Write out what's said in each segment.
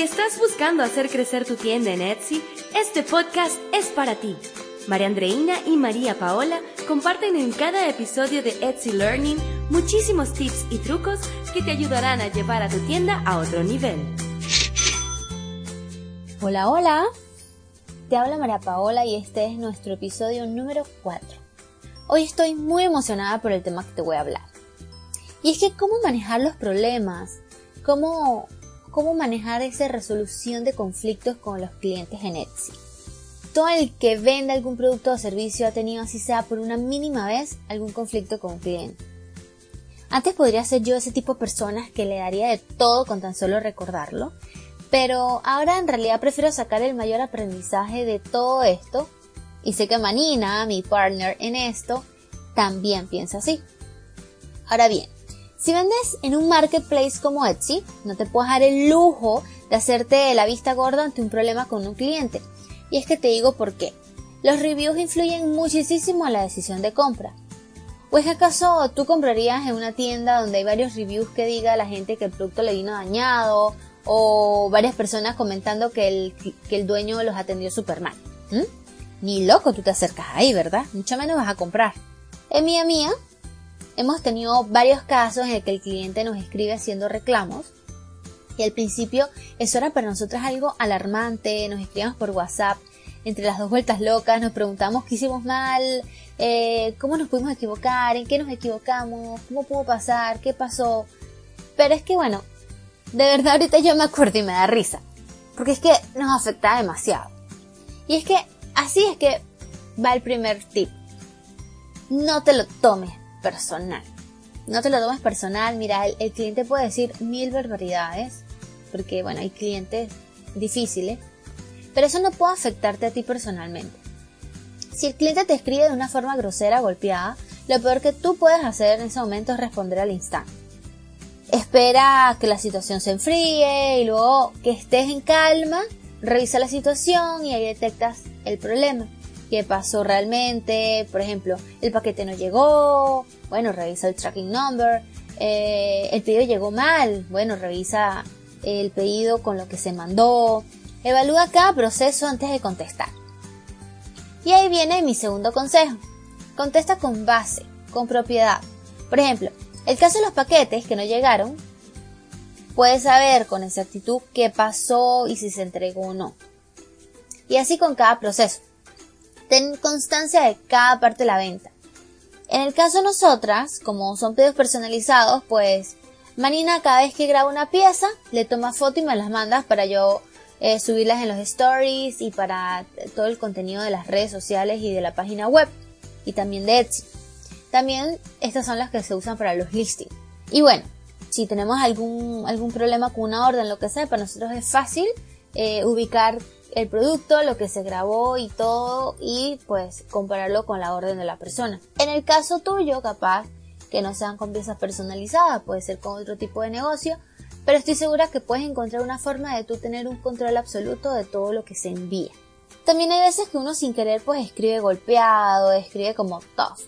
Si estás buscando hacer crecer tu tienda en Etsy, este podcast es para ti. María Andreina y María Paola comparten en cada episodio de Etsy Learning muchísimos tips y trucos que te ayudarán a llevar a tu tienda a otro nivel. Hola, hola. Te habla María Paola y este es nuestro episodio número 4. Hoy estoy muy emocionada por el tema que te voy a hablar. Y es que cómo manejar los problemas, cómo cómo manejar esa resolución de conflictos con los clientes en Etsy. Todo el que vende algún producto o servicio ha tenido, así sea por una mínima vez, algún conflicto con un cliente. Antes podría ser yo ese tipo de personas que le daría de todo con tan solo recordarlo, pero ahora en realidad prefiero sacar el mayor aprendizaje de todo esto, y sé que Manina, mi partner en esto, también piensa así. Ahora bien, si vendes en un marketplace como Etsy, no te puedes dar el lujo de hacerte la vista gorda ante un problema con un cliente. Y es que te digo por qué. Los reviews influyen muchísimo en la decisión de compra. ¿O es acaso tú comprarías en una tienda donde hay varios reviews que diga a la gente que el producto le vino dañado o varias personas comentando que el, que el dueño los atendió súper mal? ¿Mm? Ni loco tú te acercas ahí, ¿verdad? Mucho menos vas a comprar. En mía mía, Hemos tenido varios casos en el que el cliente nos escribe haciendo reclamos y al principio eso era para nosotros algo alarmante, nos escribíamos por WhatsApp entre las dos vueltas locas, nos preguntamos qué hicimos mal, eh, cómo nos pudimos equivocar, en qué nos equivocamos, cómo pudo pasar, qué pasó. Pero es que bueno, de verdad ahorita yo me acuerdo y me da risa, porque es que nos afecta demasiado. Y es que así es que va el primer tip. No te lo tomes personal. No te lo tomes personal, mira, el, cliente puede decir mil barbaridades, porque bueno, hay clientes difíciles, pero eso no puede afectarte a ti personalmente. Si el cliente te escribe de una forma grosera, golpeada, lo peor que tú puedes hacer en ese momento es responder al instante. Espera que la situación se enfríe y luego que estés en calma, revisa la situación y ahí detectas el problema qué pasó realmente, por ejemplo, el paquete no llegó, bueno, revisa el tracking number, eh, el pedido llegó mal, bueno, revisa el pedido con lo que se mandó, evalúa cada proceso antes de contestar. Y ahí viene mi segundo consejo, contesta con base, con propiedad. Por ejemplo, el caso de los paquetes que no llegaron, puedes saber con exactitud qué pasó y si se entregó o no. Y así con cada proceso ten constancia de cada parte de la venta. En el caso de nosotras, como son pedidos personalizados, pues Manina cada vez que graba una pieza le toma foto y me las manda para yo eh, subirlas en los stories y para todo el contenido de las redes sociales y de la página web y también de Etsy. También estas son las que se usan para los listings. Y bueno, si tenemos algún, algún problema con una orden, lo que sea, para nosotros es fácil eh, ubicar el producto, lo que se grabó y todo y pues compararlo con la orden de la persona. En el caso tuyo, capaz que no sean con piezas personalizadas, puede ser con otro tipo de negocio, pero estoy segura que puedes encontrar una forma de tú tener un control absoluto de todo lo que se envía. También hay veces que uno sin querer pues escribe golpeado, escribe como tough.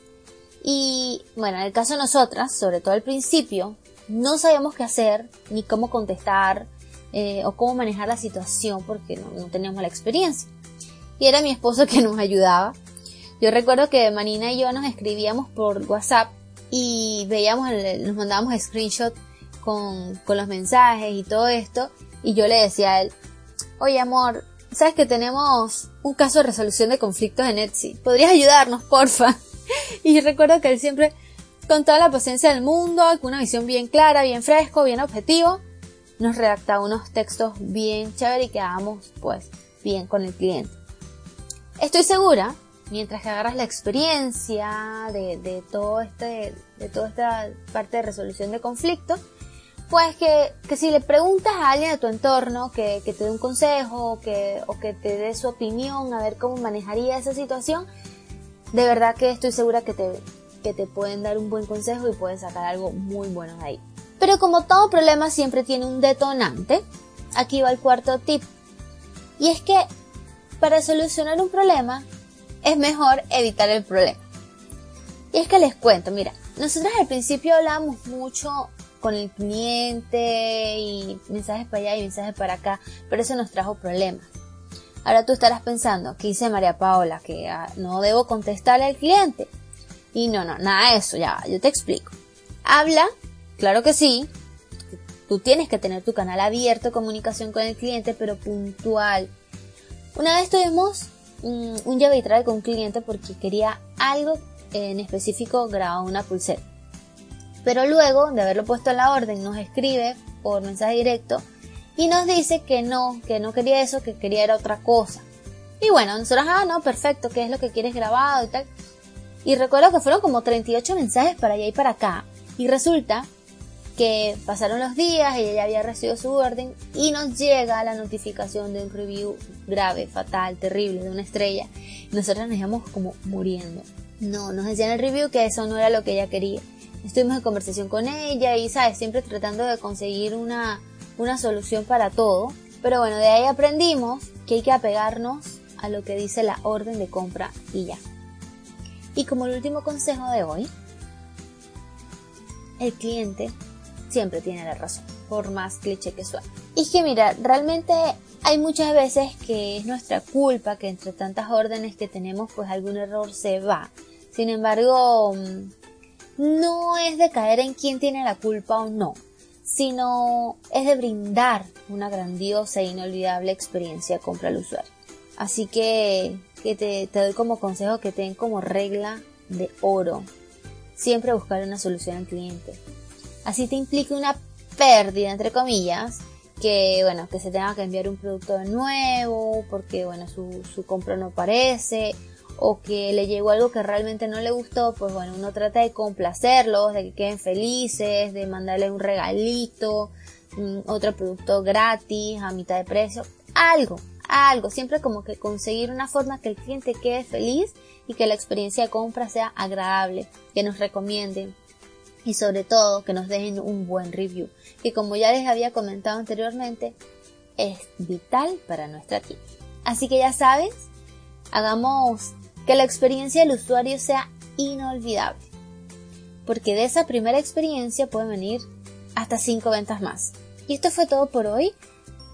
Y bueno, en el caso de nosotras, sobre todo al principio, no sabíamos qué hacer, ni cómo contestar, eh, o cómo manejar la situación porque no, teníamos la experiencia. Y era mi esposo que nos ayudaba. Yo recuerdo que Marina y yo nos escribíamos por WhatsApp y veíamos, nos mandábamos screenshot con, con los mensajes y todo esto. Y yo le decía a él, oye amor, sabes que tenemos un caso de resolución de conflictos en Etsy. ¿Podrías ayudarnos, porfa? Y recuerdo que él siempre, con toda la paciencia del mundo, con una visión bien clara, bien fresco, bien objetivo, nos redactaba unos textos bien chévere y quedábamos pues bien con el cliente. Estoy segura, mientras que agarras la experiencia de, todo este, de toda esta parte de resolución de conflictos, pues que, si le preguntas a alguien de tu entorno que, te dé un consejo que, o que te dé su opinión a ver cómo manejaría esa situación, de verdad que estoy segura que te, que te pueden dar un buen consejo y puedes sacar algo muy bueno de ahí. Pero como todo problema siempre tiene un detonante, aquí va el cuarto tip. Y es que para solucionar un problema es mejor evitar el problema. Y es que les cuento, mira, nosotros al principio hablábamos mucho con el cliente y mensajes para allá y mensajes para acá, pero eso nos trajo problemas. Ahora tú estarás pensando, ¿qué dice María Paola? Que ah, no debo contestarle al cliente. Y no, no, nada de eso, ya, yo te explico. Habla, claro que sí. Tú tienes que tener tu canal abierto comunicación con el cliente, pero puntual. Una vez tuvimos un, un y trae con un cliente porque quería algo en específico grabado una pulsera. Pero luego de haberlo puesto en la orden, nos escribe por mensaje directo y nos dice que no, que no quería eso, que quería era otra cosa. Y bueno, nosotros, ah, no, perfecto, ¿qué es lo que quieres grabado y tal? Y recuerdo que fueron como 38 mensajes para allá y para acá. Y resulta pasaron los días, ella ya había recibido su orden y nos llega la notificación de un review grave, fatal, terrible, de una estrella. Nosotros nos íbamos como muriendo. No, nos decían en el review que eso no era lo que ella quería. Estuvimos en conversación con ella y, ¿sabes? Siempre tratando de conseguir una, una solución para todo. Pero bueno, de ahí aprendimos que hay que apegarnos a lo que dice la orden de compra y ya. Y como el último consejo de hoy, el cliente siempre tiene la razón, por más cliché que suene. Y que mira, realmente hay muchas veces que es nuestra culpa que entre tantas órdenes que tenemos pues algún error se va. Sin embargo, mm, no es de caer en quién tiene la culpa o no, sino es de brindar una grandiosa e inolvidable experiencia compra al usuario. Así que, que te, te doy como consejo que ten como regla de oro siempre buscar una solución al cliente. Así te implica una pérdida, entre comillas, que bueno, que se tenga que enviar un producto nuevo, porque bueno, su, su compra no parece, o que le llegó algo que realmente no le gustó, pues bueno, uno trata de complacerlos, de que queden felices, de mandarle un regalito, mm, otro producto gratis, a mitad de precio, algo, algo, siempre como que conseguir una forma que el cliente quede feliz y que la experiencia de compra sea agradable, que nos recomienden y sobre todo que nos dejen un buen review, que como ya les había comentado anteriormente, es vital para nuestra tienda. Así que ya sabes, hagamos que la experiencia del usuario sea inolvidable, porque de esa primera experiencia pueden venir hasta 5 ventas más. Y esto fue todo por hoy.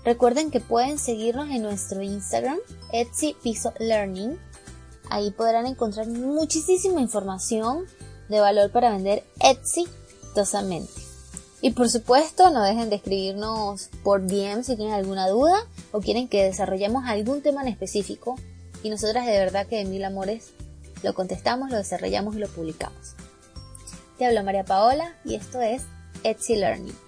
Recuerden que pueden seguirnos en nuestro Instagram, Etsy Piso Learning. Ahí podrán encontrar muchísima información de valor para vender exitosamente. Y por supuesto, no dejen de escribirnos por DM si tienen alguna duda o quieren que desarrollemos algún tema en específico. Y nosotras de verdad que de mil amores lo contestamos, lo desarrollamos y lo publicamos. Te hablo María Paola y esto es Etsy Learning.